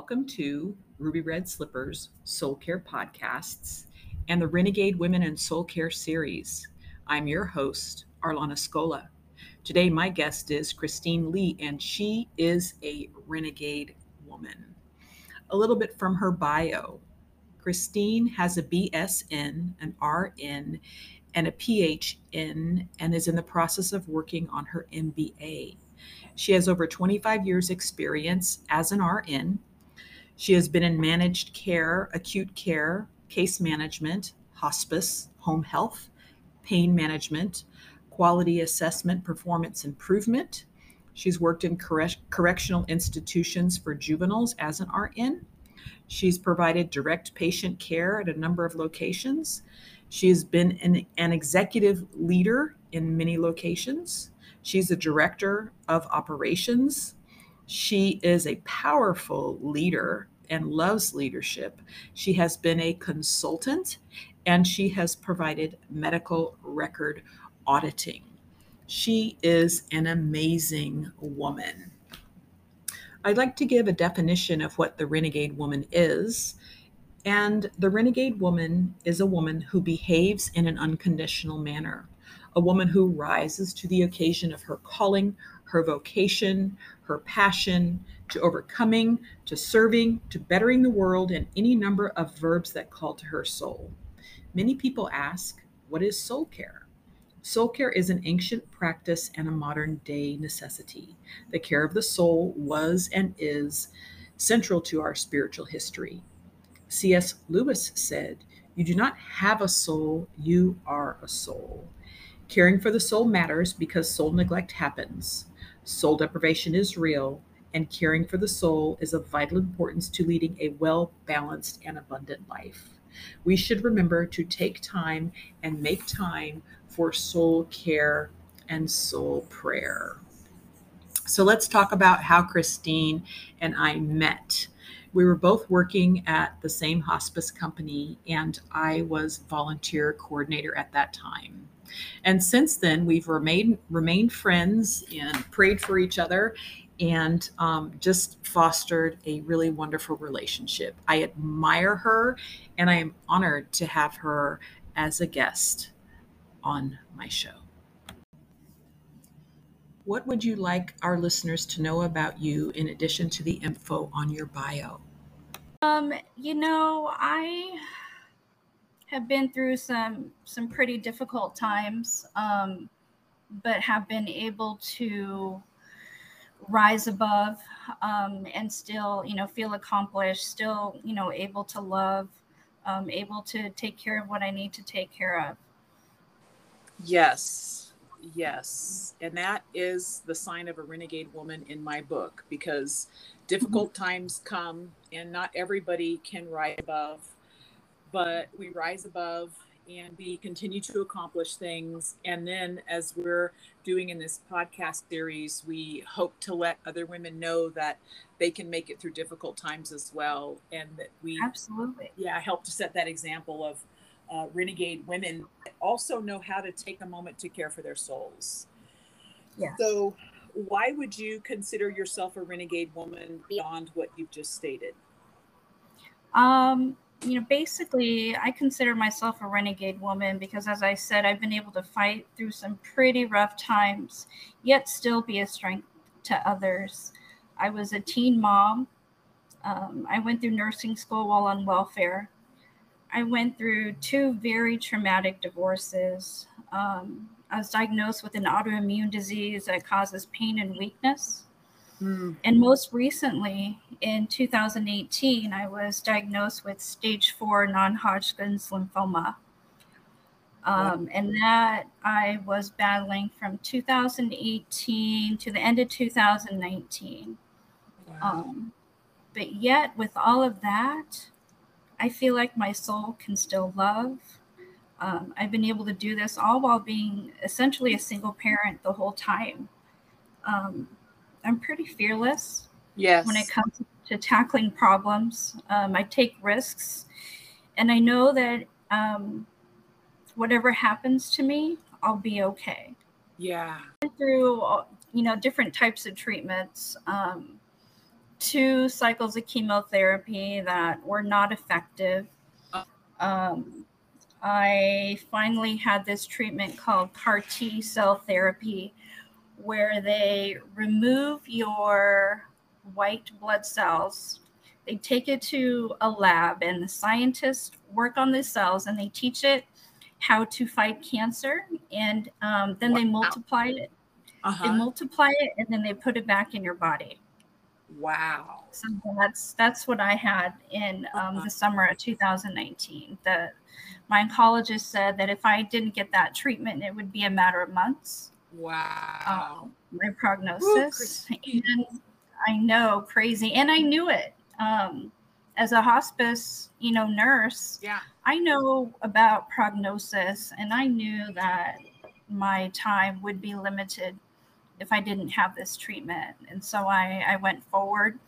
Welcome to Ruby Red Slippers Soul Care Podcasts and the Renegade Women in Soul Care series. I'm your host, Arlana Scola. Today, my guest is Christine Lee, and she is a renegade woman. A little bit from her bio Christine has a BSN, an RN, and a PHN, and is in the process of working on her MBA. She has over 25 years' experience as an RN she has been in managed care, acute care, case management, hospice, home health, pain management, quality assessment, performance improvement. She's worked in correctional institutions for juveniles as an RN. She's provided direct patient care at a number of locations. She has been an, an executive leader in many locations. She's a director of operations. She is a powerful leader and loves leadership. She has been a consultant and she has provided medical record auditing. She is an amazing woman. I'd like to give a definition of what the renegade woman is. And the renegade woman is a woman who behaves in an unconditional manner, a woman who rises to the occasion of her calling, her vocation, her passion, to overcoming, to serving, to bettering the world, and any number of verbs that call to her soul. Many people ask, What is soul care? Soul care is an ancient practice and a modern day necessity. The care of the soul was and is central to our spiritual history. C.S. Lewis said, You do not have a soul, you are a soul. Caring for the soul matters because soul neglect happens. Soul deprivation is real, and caring for the soul is of vital importance to leading a well balanced and abundant life. We should remember to take time and make time for soul care and soul prayer. So let's talk about how Christine and I met. We were both working at the same hospice company, and I was volunteer coordinator at that time. And since then, we've remained remained friends and prayed for each other and um, just fostered a really wonderful relationship. I admire her, and I am honored to have her as a guest on my show. What would you like our listeners to know about you in addition to the info on your bio? Um, you know, I have been through some some pretty difficult times, um, but have been able to rise above um, and still you know feel accomplished still you know able to love um, able to take care of what i need to take care of yes yes and that is the sign of a renegade woman in my book because difficult mm-hmm. times come and not everybody can rise above but we rise above and we continue to accomplish things. And then, as we're doing in this podcast series, we hope to let other women know that they can make it through difficult times as well. And that we absolutely, yeah, help to set that example of uh, renegade women also know how to take a moment to care for their souls. Yeah. So, why would you consider yourself a renegade woman beyond what you've just stated? Um, you know, basically, I consider myself a renegade woman because, as I said, I've been able to fight through some pretty rough times, yet still be a strength to others. I was a teen mom. Um, I went through nursing school while on welfare. I went through two very traumatic divorces. Um, I was diagnosed with an autoimmune disease that causes pain and weakness. Mm. And most recently, in 2018, I was diagnosed with stage four non Hodgkin's lymphoma. Um, and that I was battling from 2018 to the end of 2019. Wow. Um, but yet, with all of that, I feel like my soul can still love. Um, I've been able to do this all while being essentially a single parent the whole time. Um, I'm pretty fearless. Yes. When it comes to tackling problems, um, I take risks, and I know that um, whatever happens to me, I'll be okay. Yeah. Through you know different types of treatments, um, two cycles of chemotherapy that were not effective. Uh. Um, I finally had this treatment called CAR T cell therapy, where they remove your white blood cells. They take it to a lab, and the scientists work on the cells and they teach it how to fight cancer. And um, then they multiply it. They Uh-huh. multiply it, and then they put it back in your body. Wow. So that's that's what I had in um, Uh-huh. the summer of 2019. The my oncologist said that if I didn't get that treatment, it would be a matter of months. Wow. Um, my prognosis, Christine. and I know crazy, and I knew it. Um, as a hospice, you know, nurse, yeah. I know about prognosis, and I knew that my time would be limited if I didn't have this treatment. And so I, I went forward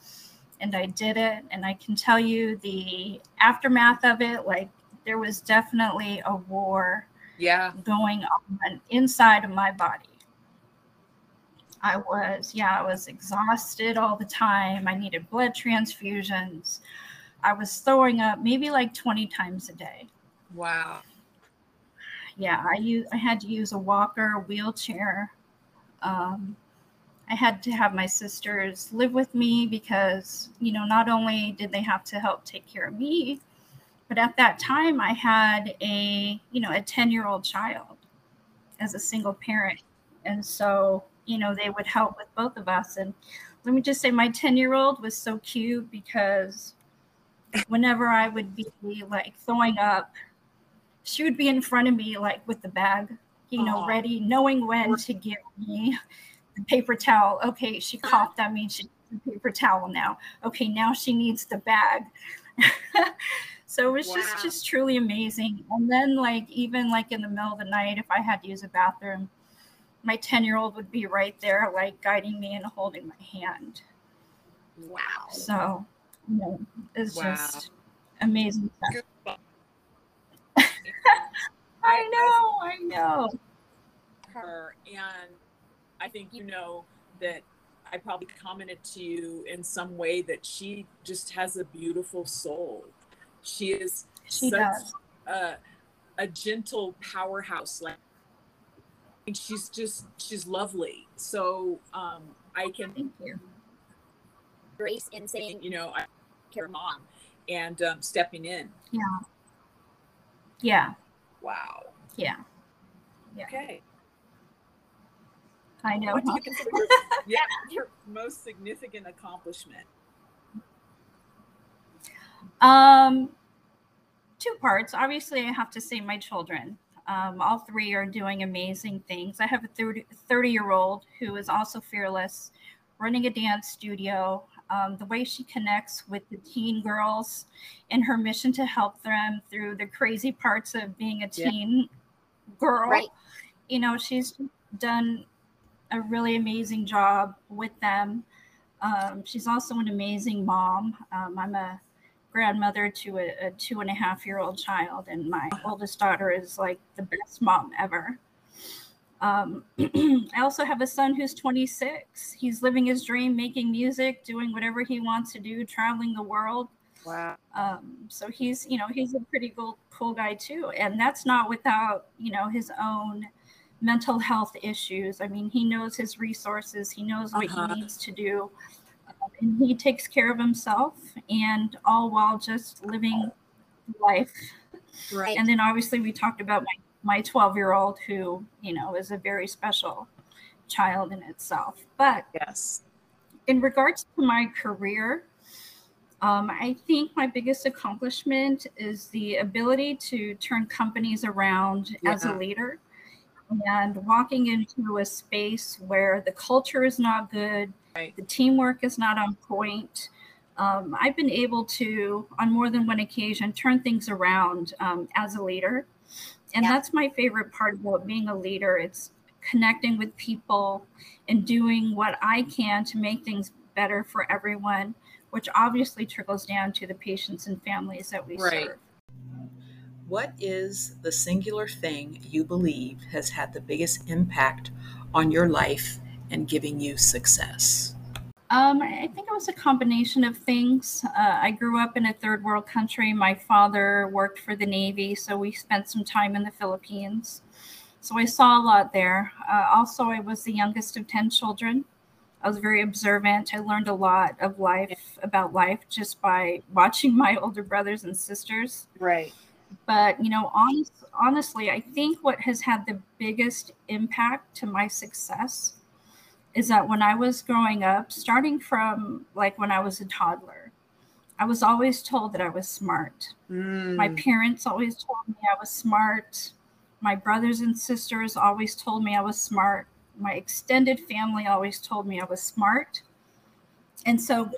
and I did it. And I can tell you the aftermath of it like, there was definitely a war Yeah. going on inside of my body. I was, yeah, I was exhausted all the time. I needed blood transfusions. I was throwing up maybe like 20 times a day. Wow. yeah i use i had to use a walker a wheelchair um, i had to have my sisters live with me because you know not only did they have to help take care of me but at that time i had a you know a 10 year old child as a single parent and so you know they would help with both of us. And let me just say my 10 year old was so cute because whenever i would be like throwing up she would be in front of me like with the bag you know Aw. ready knowing when to give me the paper towel. Okay she coughed that means she needs the paper towel now. Okay now she needs the bag. So it was Wow. just just truly amazing. And then like even like in the middle of the night if i had to use a bathroom my 10 year old would be right there like guiding me and holding my hand Wow. so you know it's Wow. just amazing i know i know her and i think you know that i probably commented to you in some way that she just has a beautiful soul she is She such does. A, a gentle powerhouse like and she's just she's lovely. So um i can thank you. Grace in saying you know i care mom and um, stepping in. Yeah. Yeah. wow. Yeah. Yeah. okay. I know. What do you consider your, yeah your most significant accomplishment? Um, two parts. Obviously, I have to say my children. Um, all three are doing amazing things. I have a 30, 30 year old who is also fearless, running a dance studio. Um, the way she connects with the teen girls and her mission to help them through the crazy parts of being a Yeah. teen girl. Right. You know, she's done a really amazing job with them. Um, she's also an amazing mom. Um, I'm a grandmother to a, a two and a half year old child, and my oldest daughter is like the best mom ever. Um, I also have a son who's 26. He's living his dream, making music, doing whatever he wants to do, traveling the world. wow Um, so he's, you know, he's a pretty cool, cool guy too. And that's not without, you know, his own mental health issues. I mean, he knows his resources, he knows what Uh-huh. he needs to do, and he takes care of himself, and all while just living life. Right. And then obviously we talked about my my 12 year old who, you know, is a very special child in itself. But yes in regards to my career, um, I think my biggest accomplishment is the ability to turn companies around as a leader and walking into a space where the culture is not good, Right. the teamwork is not on point. Um, I've been able to, on more than one occasion, turn things around um, as a leader. And Yeah. that's my favorite part about being a leader. It's connecting with people and doing what I can to make things better for everyone, which obviously trickles down to the patients and families that we Right. serve. What is the singular thing you believe has had the biggest impact on your life and giving you success? Um, I think it was a combination of things. Uh, I grew up in a third world country. My father worked for the Navy, so we spent some time in the Philippines. So I saw a lot there. Uh, also, I was the youngest of 10 children. I was very observant. I learned a lot of life about life just by watching my older brothers and sisters. Right. But, you know, honest, honestly, I think what has had the biggest impact to my success is that when I was growing up, starting from like when I was a toddler, I was always told that I was smart. Mm. My parents always told me I was smart. My brothers and sisters always told me I was smart. My extended family always told me I was smart. And so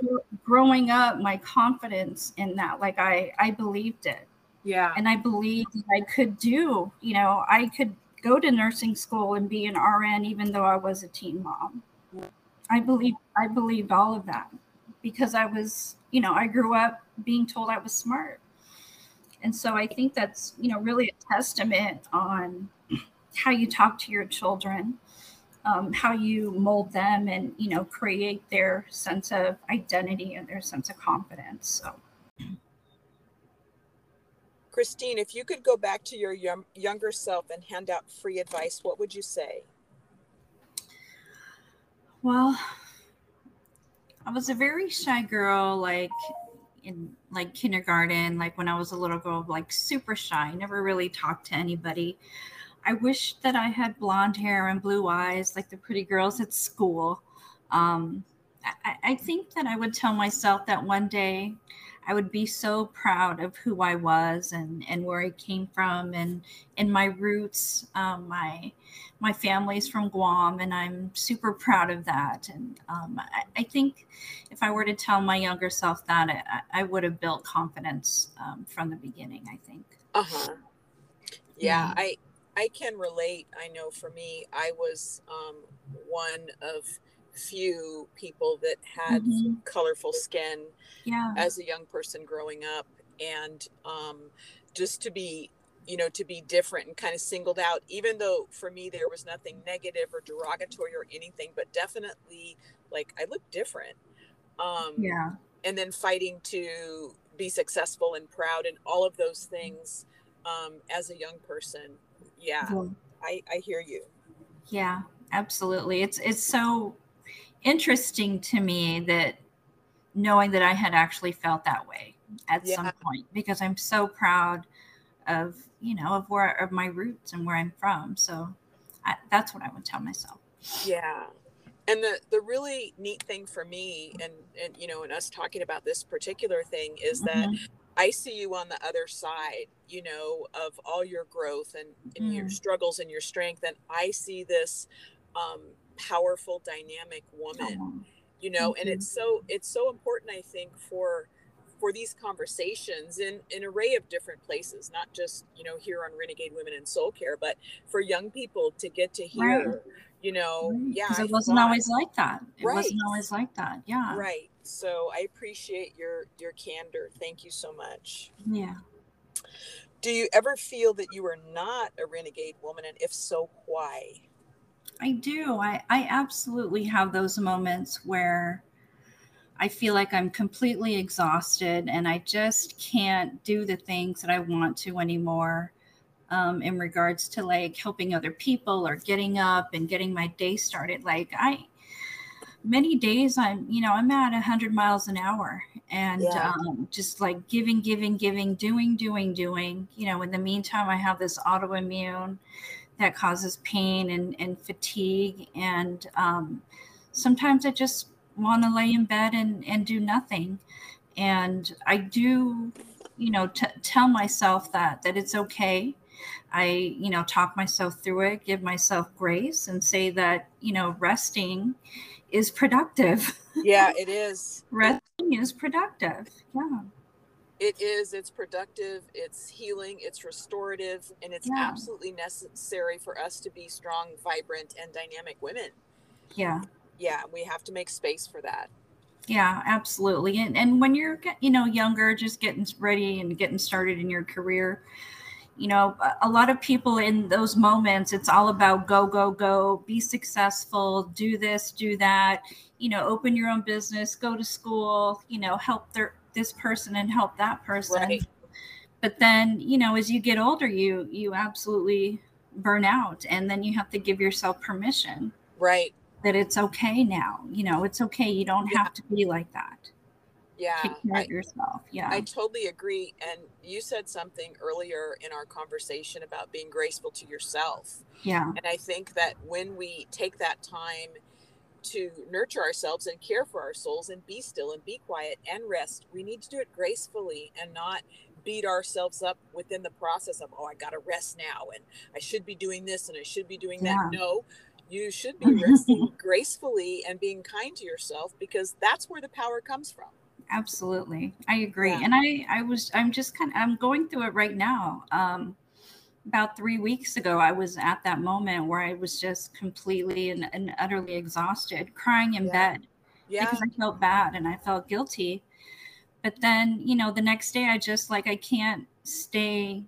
growing up, my confidence in that, like I, I believed it. Yeah. And I believed I could do, you know, I could go to nursing school and be an RN even though I was a teen mom. I believe I believed all of that because I was, you know, I grew up being told I was smart. And so I think that's, you know, really a testament on how you talk to your children, um, how you mold them and, you know, create their sense of identity and their sense of confidence. So Christine, if you could go back to your young, younger self and hand out free advice, what would you say? Well, I was a very shy girl, like in like kindergarten, like when I was a little girl, like super shy, never really talked to anybody. I wish that I had blonde hair and blue eyes like the pretty girls at school. Um, I, I think that I would tell myself that one day I would be so proud of who I was and, and where I came from and and my roots. Um, my my family's from Guam, and I'm super proud of that. And um, I, I, think if I were to tell my younger self that, I, I would have built confidence um, from the beginning. I think. Uh huh. Yeah, yeah, I I can relate. I know for me, I was um, one of few people that had mm-hmm. colorful skin yeah. as a young person growing up and um, just to be you know to be different and kind of singled out even though for me there was nothing negative or derogatory or anything but definitely like i look different um yeah and then fighting to be successful and proud and all of those things um as a young person yeah, yeah. i i hear you yeah absolutely it's it's so interesting to me that knowing that I had actually felt that way at yeah. some point because I'm so proud of you know of where of my roots and where I'm from. So I, that's what I would tell myself. Yeah. And the the really neat thing for me and and you know and us talking about this particular thing is that mm-hmm. I see you on the other side, you know, of all your growth and, and mm. your struggles and your strength. And I see this um, powerful dynamic woman you know mm-hmm. and it's so it's so important i think for for these conversations in an array of different places not just you know here on renegade women in soul care but for young people to get to hear right. you know right. yeah it wasn't thought, always like that it right. wasn't always like that yeah right so i appreciate your your candor thank you so much yeah do you ever feel that you are not a renegade woman and if so why I do. I, I absolutely have those moments where I feel like I'm completely exhausted and I just can't do the things that I want to anymore um, in regards to like helping other people or getting up and getting my day started. Like, I, many days I'm, you know, I'm at 100 miles an hour and yeah. um, just like giving, giving, giving, doing, doing, doing. You know, in the meantime, I have this autoimmune that causes pain and, and fatigue. And um, sometimes I just want to lay in bed and, and do nothing. And I do, you know, t- tell myself that, that it's okay. I, you know, talk myself through it, give myself grace and say that, you know, resting is productive. Yeah, it is. resting is productive. Yeah it is it's productive it's healing it's restorative and it's yeah. absolutely necessary for us to be strong vibrant and dynamic women. Yeah. Yeah we have to make space for that. Yeah absolutely and, and when you're you know younger just getting ready and getting started in your career you know, a lot of people in those moments, it's all about go, go, go, be successful, do this, do that, you know, open your own business, go to school, you know, help their, this person and help that person. Right. But then, you know, as you get older, you you absolutely burn out and then you have to give yourself permission. Right. That it's okay now. You know, it's okay. You don't yeah. have to be like that yeah take care I, of yourself yeah i totally agree and you said something earlier in our conversation about being graceful to yourself yeah and i think that when we take that time to nurture ourselves and care for our souls and be still and be quiet and rest. We need to do it gracefully and not beat ourselves up within the process of oh i gotta rest now and i should be doing this and i should be doing that. Yeah. no you should be resting gracefully and being kind to yourself because that's where the power comes from. Absolutely. I agree. Yeah. and i i was i'm just kind of i'm going through it right now. Um about three weeks ago i was at that moment where i was just completely and, and utterly exhausted crying in yeah. bed yeah. because i felt bad and i felt guilty but then you know the next day i just like i can't stay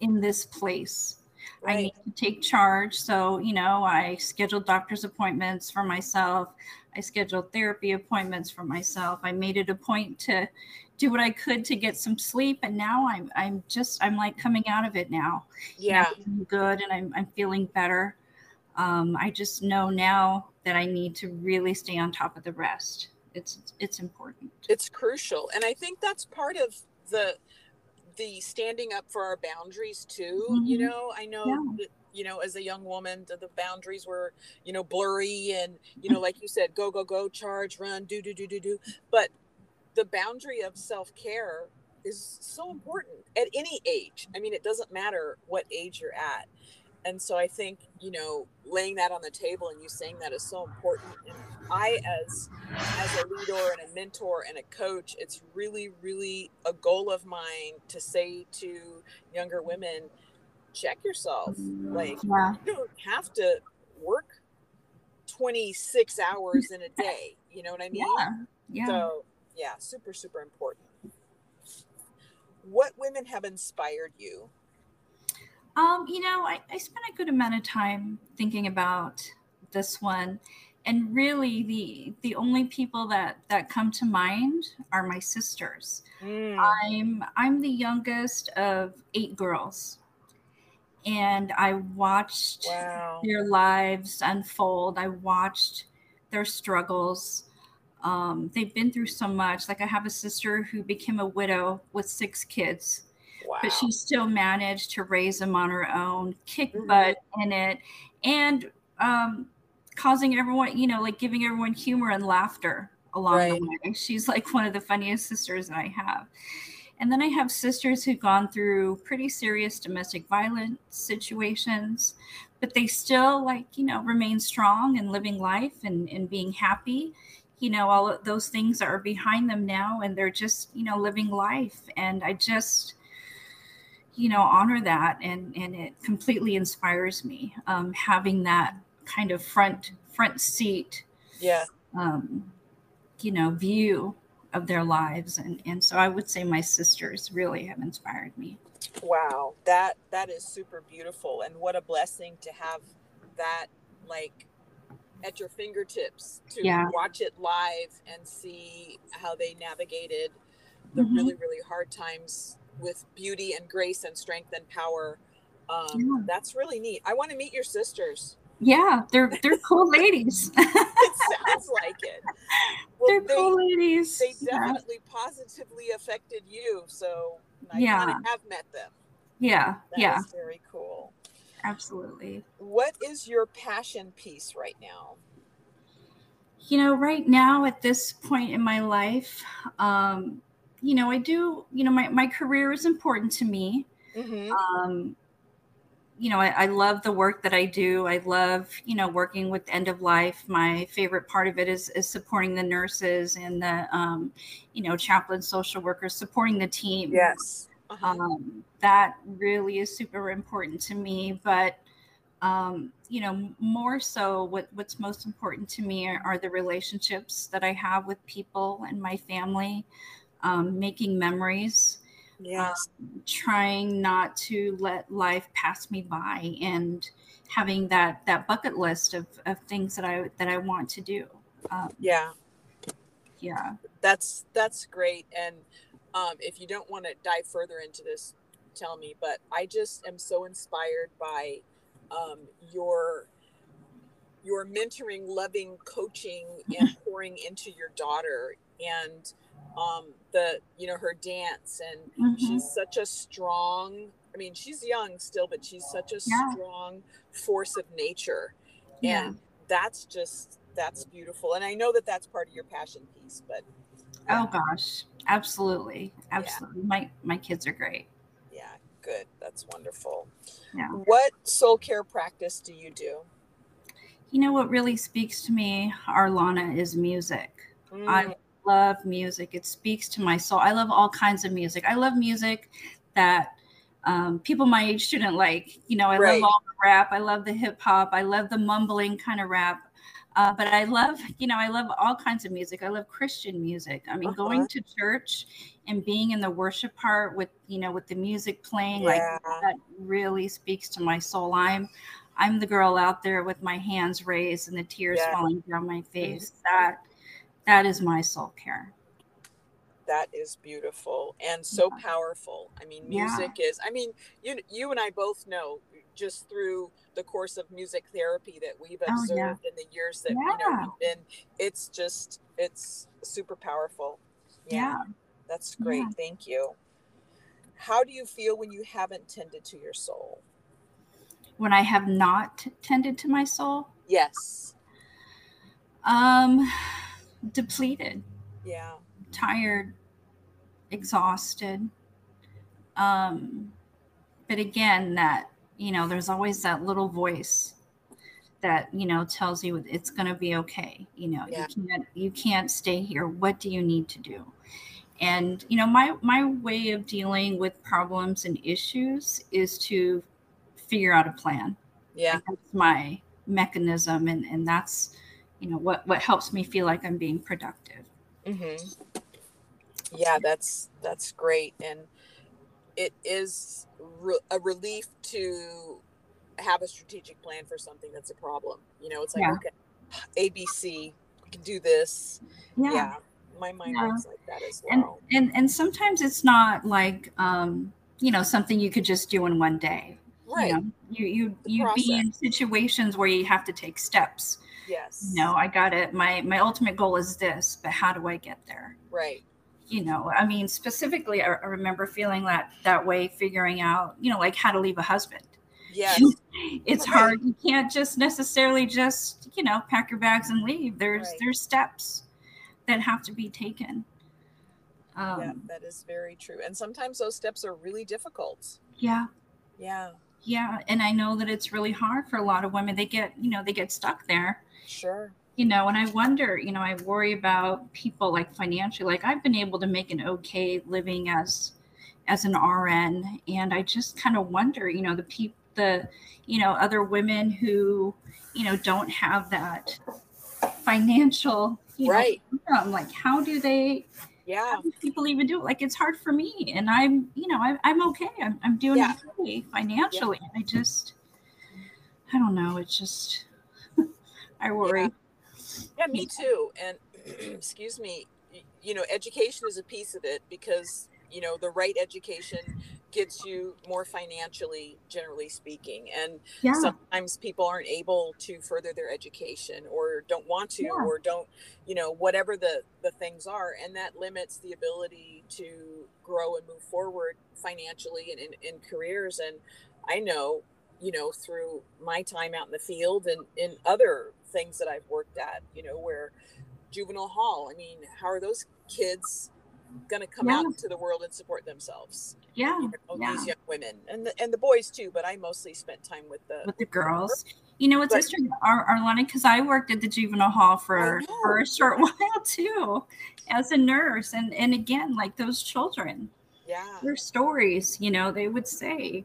in this place right. i need to take charge so you know i scheduled doctor's appointments for myself I scheduled therapy appointments for myself. I made it a point to do what I could to get some sleep. And now I'm I'm just I'm like coming out of it now. Yeah. I'm good and I'm I'm feeling better. Um, I just know now that I need to really stay on top of the rest. It's it's important. It's crucial. And I think that's part of the the standing up for our boundaries too. Mm-hmm. You know, I know yeah you know, as a young woman, the, the boundaries were, you know, blurry and, you know, like you said, go, go, go, charge, run, do, do, do, do, do. But the boundary of self care is so important at any age. I mean, it doesn't matter what age you're at. And so I think, you know, laying that on the table and you saying that is so important. And I, as as a leader and a mentor and a coach, it's really, really a goal of mine to say to younger women, check yourself. Like yeah. you don't have to work 26 hours in a day. You know what I mean? Yeah. Yeah. So yeah, super, super important. What women have inspired you? Um, you know, I, I spent a good amount of time thinking about this one and really the the only people that that come to mind are my sisters mm. i'm i'm the youngest of eight girls and I watched wow. their lives unfold. I watched their struggles. Um, they've been through so much. Like I have a sister who became a widow with six kids, wow. but she still managed to raise them on her own, kick mm-hmm. butt in it, and um, causing everyone, you know, like giving everyone humor and laughter along right. the way. She's like one of the funniest sisters that I have. And then I have sisters who've gone through pretty serious domestic violence situations, but they still like, you know, remain strong and living life and, and being happy. You know, all of those things are behind them now and they're just, you know, living life. And I just, you know, honor that and and it completely inspires me. Um, having that kind of front front seat yeah um you know view of their lives and and so i would say my sisters really have inspired me wow that that is super beautiful and what a blessing to have that like at your fingertips to yeah. watch it live and see how they navigated the mm-hmm. really really hard times with beauty and grace and strength and power um, yeah. that's really neat i want to meet your sisters yeah, they're they're cool ladies. it sounds like it. Well, they're they, cool ladies. They definitely yeah. positively affected you, so I yeah. have met them. Yeah, that yeah. very cool. Absolutely. What is your passion piece right now? You know, right now at this point in my life, um, you know, I do. You know, my my career is important to me. Mm-hmm. Um, you know, I, I, love the work that I do. I love, you know, working with end of life. My favorite part of it is, is supporting the nurses and the, um, you know, chaplain social workers, supporting the team. Yes. Uh-huh. Um, that really is super important to me. But, um, you know, more so what, what's most important to me are, are the relationships that I have with people and my family, um, making memories Yes. Um, trying not to let life pass me by and having that that bucket list of, of things that I that I want to do. Um, yeah. Yeah. That's that's great. And um, if you don't want to dive further into this, tell me. But I just am so inspired by um, your your mentoring, loving, coaching, and pouring into your daughter, and um, the you know her dance, and Mhm. she's such a strong. I mean, she's young still, but she's such a Yeah. strong force of nature, Yeah. and that's just that's beautiful. And I know that that's part of your passion piece, but Oh gosh, absolutely, absolutely. My my kids are great. yeah, good. That's wonderful. Yeah. What soul care practice do you do? You know what really speaks to me, Arlana, is music. Mm, I love music. It speaks to my soul. I love all kinds of music. I love music that um, people my age shouldn't like. You know, I Right. love all the rap. I love the hip hop. I love the mumbling kind of rap. Uh, but I love, you know, I love all kinds of music. I love Christian music. I mean, Uh-huh. going to church and being in the worship part with, you know, with the music playing, Yeah. like that really speaks to my soul. I'm, I'm the girl out there with my hands raised and the tears Yeah. falling down my face. That, that is my soul care. that is beautiful and so powerful. I mean, Yeah. music is. I mean, you you and I both know just through the course of music therapy that we've Oh, observed yeah. in the years that you know we've been. It's just it's super powerful. Yeah. that's great. Yeah. Thank you. How do you feel when you haven't tended to your soul? When I have not tended to my soul, Yes. um, depleted. Yeah. tired, exhausted. Um, but again, that, you know, there's always that little voice that, you know, tells you it's going to be okay. You know, Yeah. you can't, you can't stay here. What do you need to do? And, you know, my, my way of dealing with problems and issues is to figure out a plan. Yeah. That's my mechanism. And, and that's, you know, what, what helps me feel like I'm being productive. hmm Yeah, that's that's great, and it is re- a relief to have a strategic plan for something that's a problem. You know, it's like Yeah. okay, ABC, we can do this. Yeah, my mind Yeah. works like that as well. and and and sometimes it's not like um you know something you could just do in one day right? you know you you you be in situations where you have to take steps yes. you know i got it my my ultimate goal is this but how do i get there Right. You know i mean specifically i, I remember feeling that that way figuring out you know like how to leave a husband Yes. it's Right. hard you can't just necessarily just you know pack your bags and leave there's Right. there's steps that have to be taken um yeah, that is very true. And sometimes those steps are really difficult. yeah Yeah. yeah and i know that it's really hard for a lot of women they get you know they get stuck there Sure. You know and i wonder you know i worry about people like financially like i've been able to make an okay living as as an rn and i just kind of wonder you know the people the you know other women who you know don't have that financial you Right. know like how do they Yeah. do people even do it like it's hard for me and i'm you know i'm, i'm okay i'm, I'm doing Yeah. okay financially i just i don't know it's just i worry Yeah, me too. And excuse me, you know, education is a piece of it because, you know, the right education gets you more financially, generally speaking. And yeah sometimes people aren't able to further their education or don't want to Yeah. or don't, you know, whatever the, the things are. And that limits the ability to grow and move forward financially and in, in careers. And I know, you know, through my time out in the field and in other things that I've worked at, you know, where juvenile hall, I mean, how are those kids going to come Yeah. out into the world and support themselves? yeah You know, yeah. these young women and the, and the boys too, but I mostly spent time with the with the girls you know it's But- interesting Ar- arlana because i worked at the juvenile hall for for a short while too as a nurse and and again like those children Yeah. their stories you know they would say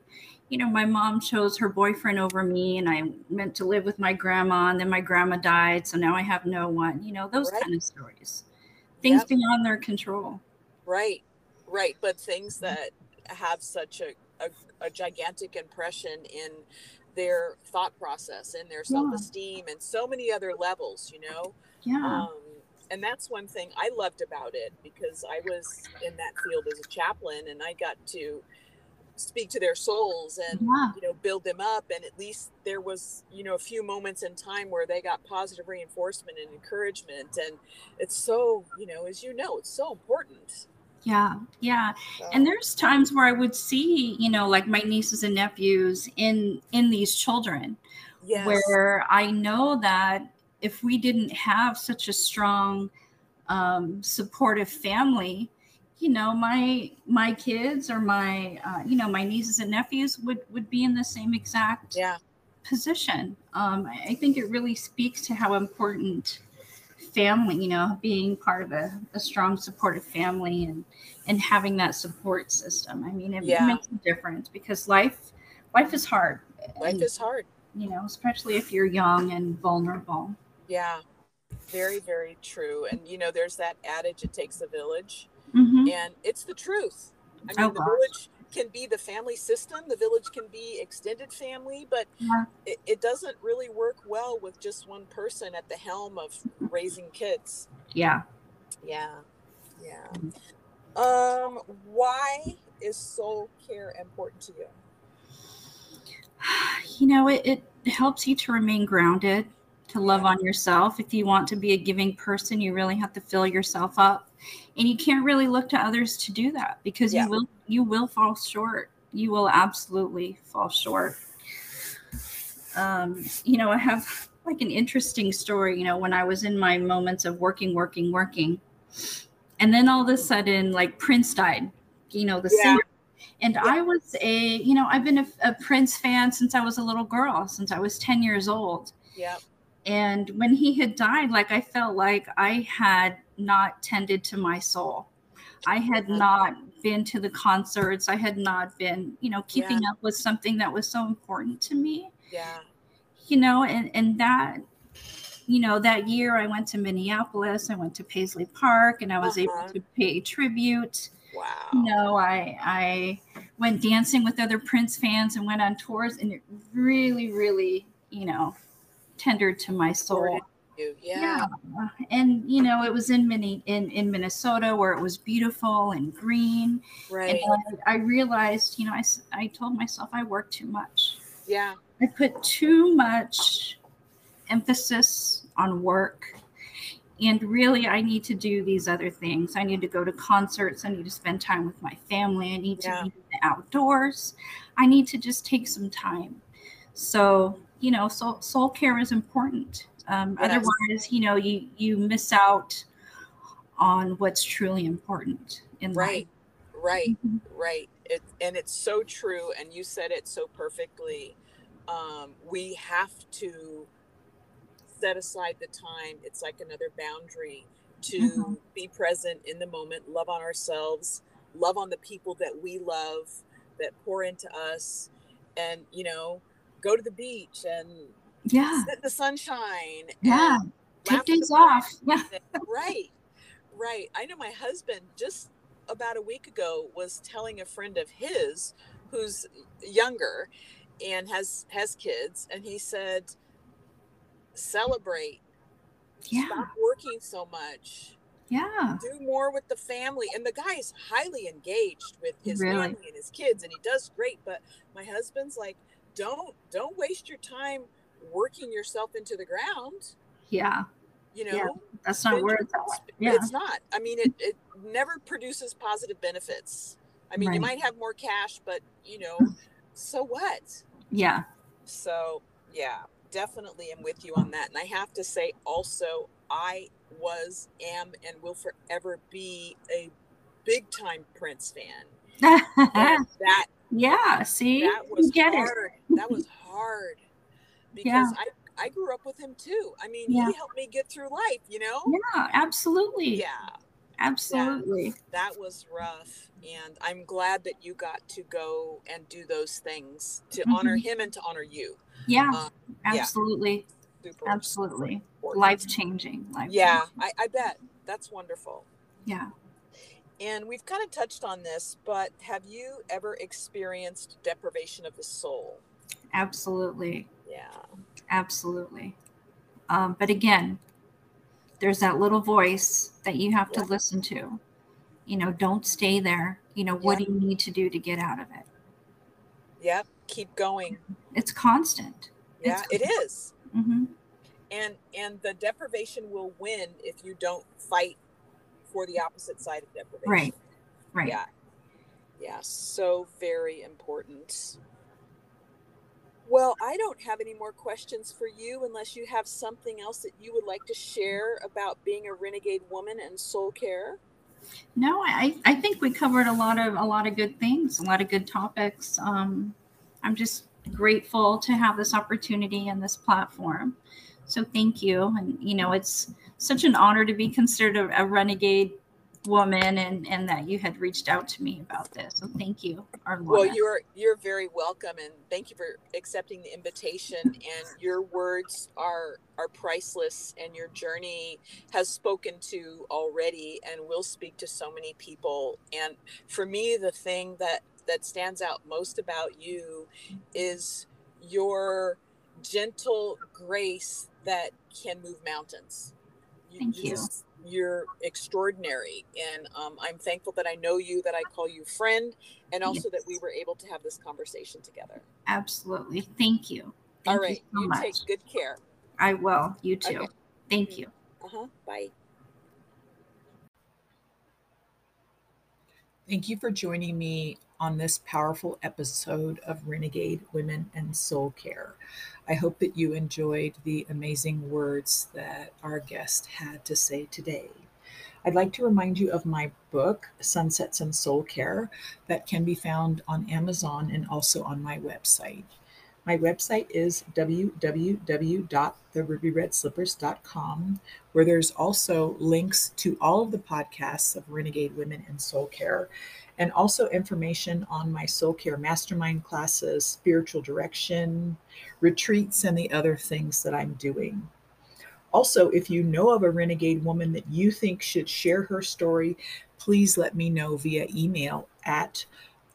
you know my mom chose her boyfriend over me and i meant to live with my grandma and then my grandma died so now i have no one you know those Right. kind of stories things Yep. beyond their control Right. right but things that have such a, a, a gigantic impression in their thought process and their self-esteem yeah. and so many other levels you know yeah um, and that's one thing i loved about it because i was in that field as a chaplain and i got to speak to their souls and yeah. you know build them up and at least there was you know a few moments in time where they got positive reinforcement and encouragement and it's so you know as you know it's so important yeah yeah so. and there's times where i would see you know like my nieces and nephews in in these children yes. where i know that if we didn't have such a strong um, supportive family you know my my kids or my uh, you know my nieces and nephews would would be in the same exact yeah. position um, i think it really speaks to how important family you know being part of a, a strong supportive family and and having that support system i mean it, yeah. makes a difference because life life is hard life and, is hard you know especially if you're young and vulnerable yeah very very true and you know there's that adage it takes a village Mm-hmm. And it's the truth. I mean, oh, the gosh. village can be the family system, the village can be extended family, but yeah. it, it, doesn't really work well with just one person at the helm of raising kids. Yeah. Yeah. Yeah. Um, why is soul care important to you? You know, it, it helps you to remain grounded, to love on yourself. If you want to be a giving person, you really have to fill yourself up and you can't really look to others to do that because yeah. you will you will fall short you will absolutely fall short um, you know i have like an interesting story you know when i was in my moments of working working working and then all of a sudden like prince died you know the yeah. singer and yeah. i was a you know i've been a, a prince fan since i was a little girl since i was 10 years old yeah and when he had died like i felt like i had not tended to my soul. I had not been to the concerts. I had not been, you know, keeping yeah. up with something that was so important to me. Yeah. You know, and and that you know, that year I went to Minneapolis, I went to Paisley Park and I was uh-huh. able to pay tribute. Wow. You know, I I went dancing with other Prince fans and went on tours and it really really, you know, tendered to my soul. Yeah. yeah. And you know, it was in mini in, in Minnesota where it was beautiful and green. Right. And I, I realized, you know, I, I told myself I work too much. Yeah. I put too much emphasis on work. And really, I need to do these other things. I need to go to concerts. I need to spend time with my family. I need to be outdoors. I need to just take some time. So, you know, soul, soul care is important. Um, yes. Otherwise, you know, you you miss out on what's truly important in right, life. right, mm-hmm. right. It, and it's so true. And you said it so perfectly. Um, we have to set aside the time. It's like another boundary to mm-hmm. be present in the moment, love on ourselves, love on the people that we love, that pour into us, and you know, go to the beach and yeah. the sunshine yeah. Take days off. yeah. right. Right. I know my husband just about a week ago was telling a friend of his who's younger and has has kids and he said celebrate. Yeah. Stop working so much. Yeah. Do more with the family. And the guy is highly engaged with his really? family and his kids and he does great but my husband's like don't don't waste your time working yourself into the ground. Yeah. You know, yeah. that's not where it's at. Yeah. It's not. I mean, it, it never produces positive benefits. I mean, right. you might have more cash, but you know, so what? Yeah. So, yeah, definitely am with you on that. And I have to say also, I was, am, and will forever be a big time Prince fan. that, yeah, see, that was hard. That was hard because yeah. I I grew up with him too. I mean, yeah. he helped me get through life, you know? Yeah, absolutely. Yeah. Absolutely. That, that was rough. And I'm glad that you got to go and do those things to mm-hmm. honor him and to honor you. Yeah, um, absolutely. Yeah. Super absolutely. Life changing. Life yeah, I, I bet. That's wonderful. Yeah. And we've kind of touched on this, but have you ever experienced deprivation of the soul? Absolutely. Yeah. Absolutely. Um, but again, there's that little voice that you have Yeah. to listen to. You know, don't stay there. You know, what do you need to do to get out of it? Yep. Keep going. It's constant. Yeah, It's it is. hmm And and the deprivation will win if you don't fight for the opposite side of deprivation. Right. Right. Yeah. Yeah. So very important. Well, I don't have any more questions for you unless you have something else that you would like to share about being a renegade woman and soul care. No, I, I think we covered a lot of a lot of good things, a lot of good topics. Um, I'm just grateful to have this opportunity and this platform. So thank you. And you know, it's such an honor to be considered a, a renegade woman and and that you had reached out to me about this. So thank you, Arlona. Well, you're you're very welcome, and thank you for accepting the invitation. And your words are are priceless, and your journey has spoken to already, and will speak to so many people. And for me, the thing that that stands out most about you is your gentle grace that can move mountains. Thank you. just- you're extraordinary, and um, I'm thankful that I know you, that I call you friend, and also that we were able to have this conversation together. Absolutely. Thank you. Thank All you so you much. take good care. I will. You too. Okay. Thank you. Uh huh. Bye. Thank you for joining me on this powerful episode of Renegade Women and Soul Care. I hope that you enjoyed the amazing words that our guest had to say today. I'd like to remind you of my book, Sunsets and Soul Care, that can be found on Amazon and also on my website. My website is www.therubyredslippers.com, where there's also links to all of the podcasts of Renegade Women and Soul Care, and also information on my Soul Care Mastermind classes, spiritual direction, retreats, and the other things that I'm doing. Also, if you know of a renegade woman that you think should share her story, please let me know via email at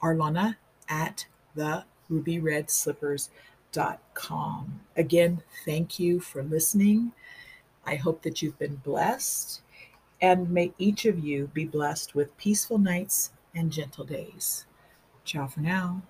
arlana at the rubyredslippers.com. Again, thank you for listening. I hope that you've been blessed, and may each of you be blessed with peaceful nights and gentle days. Ciao for now.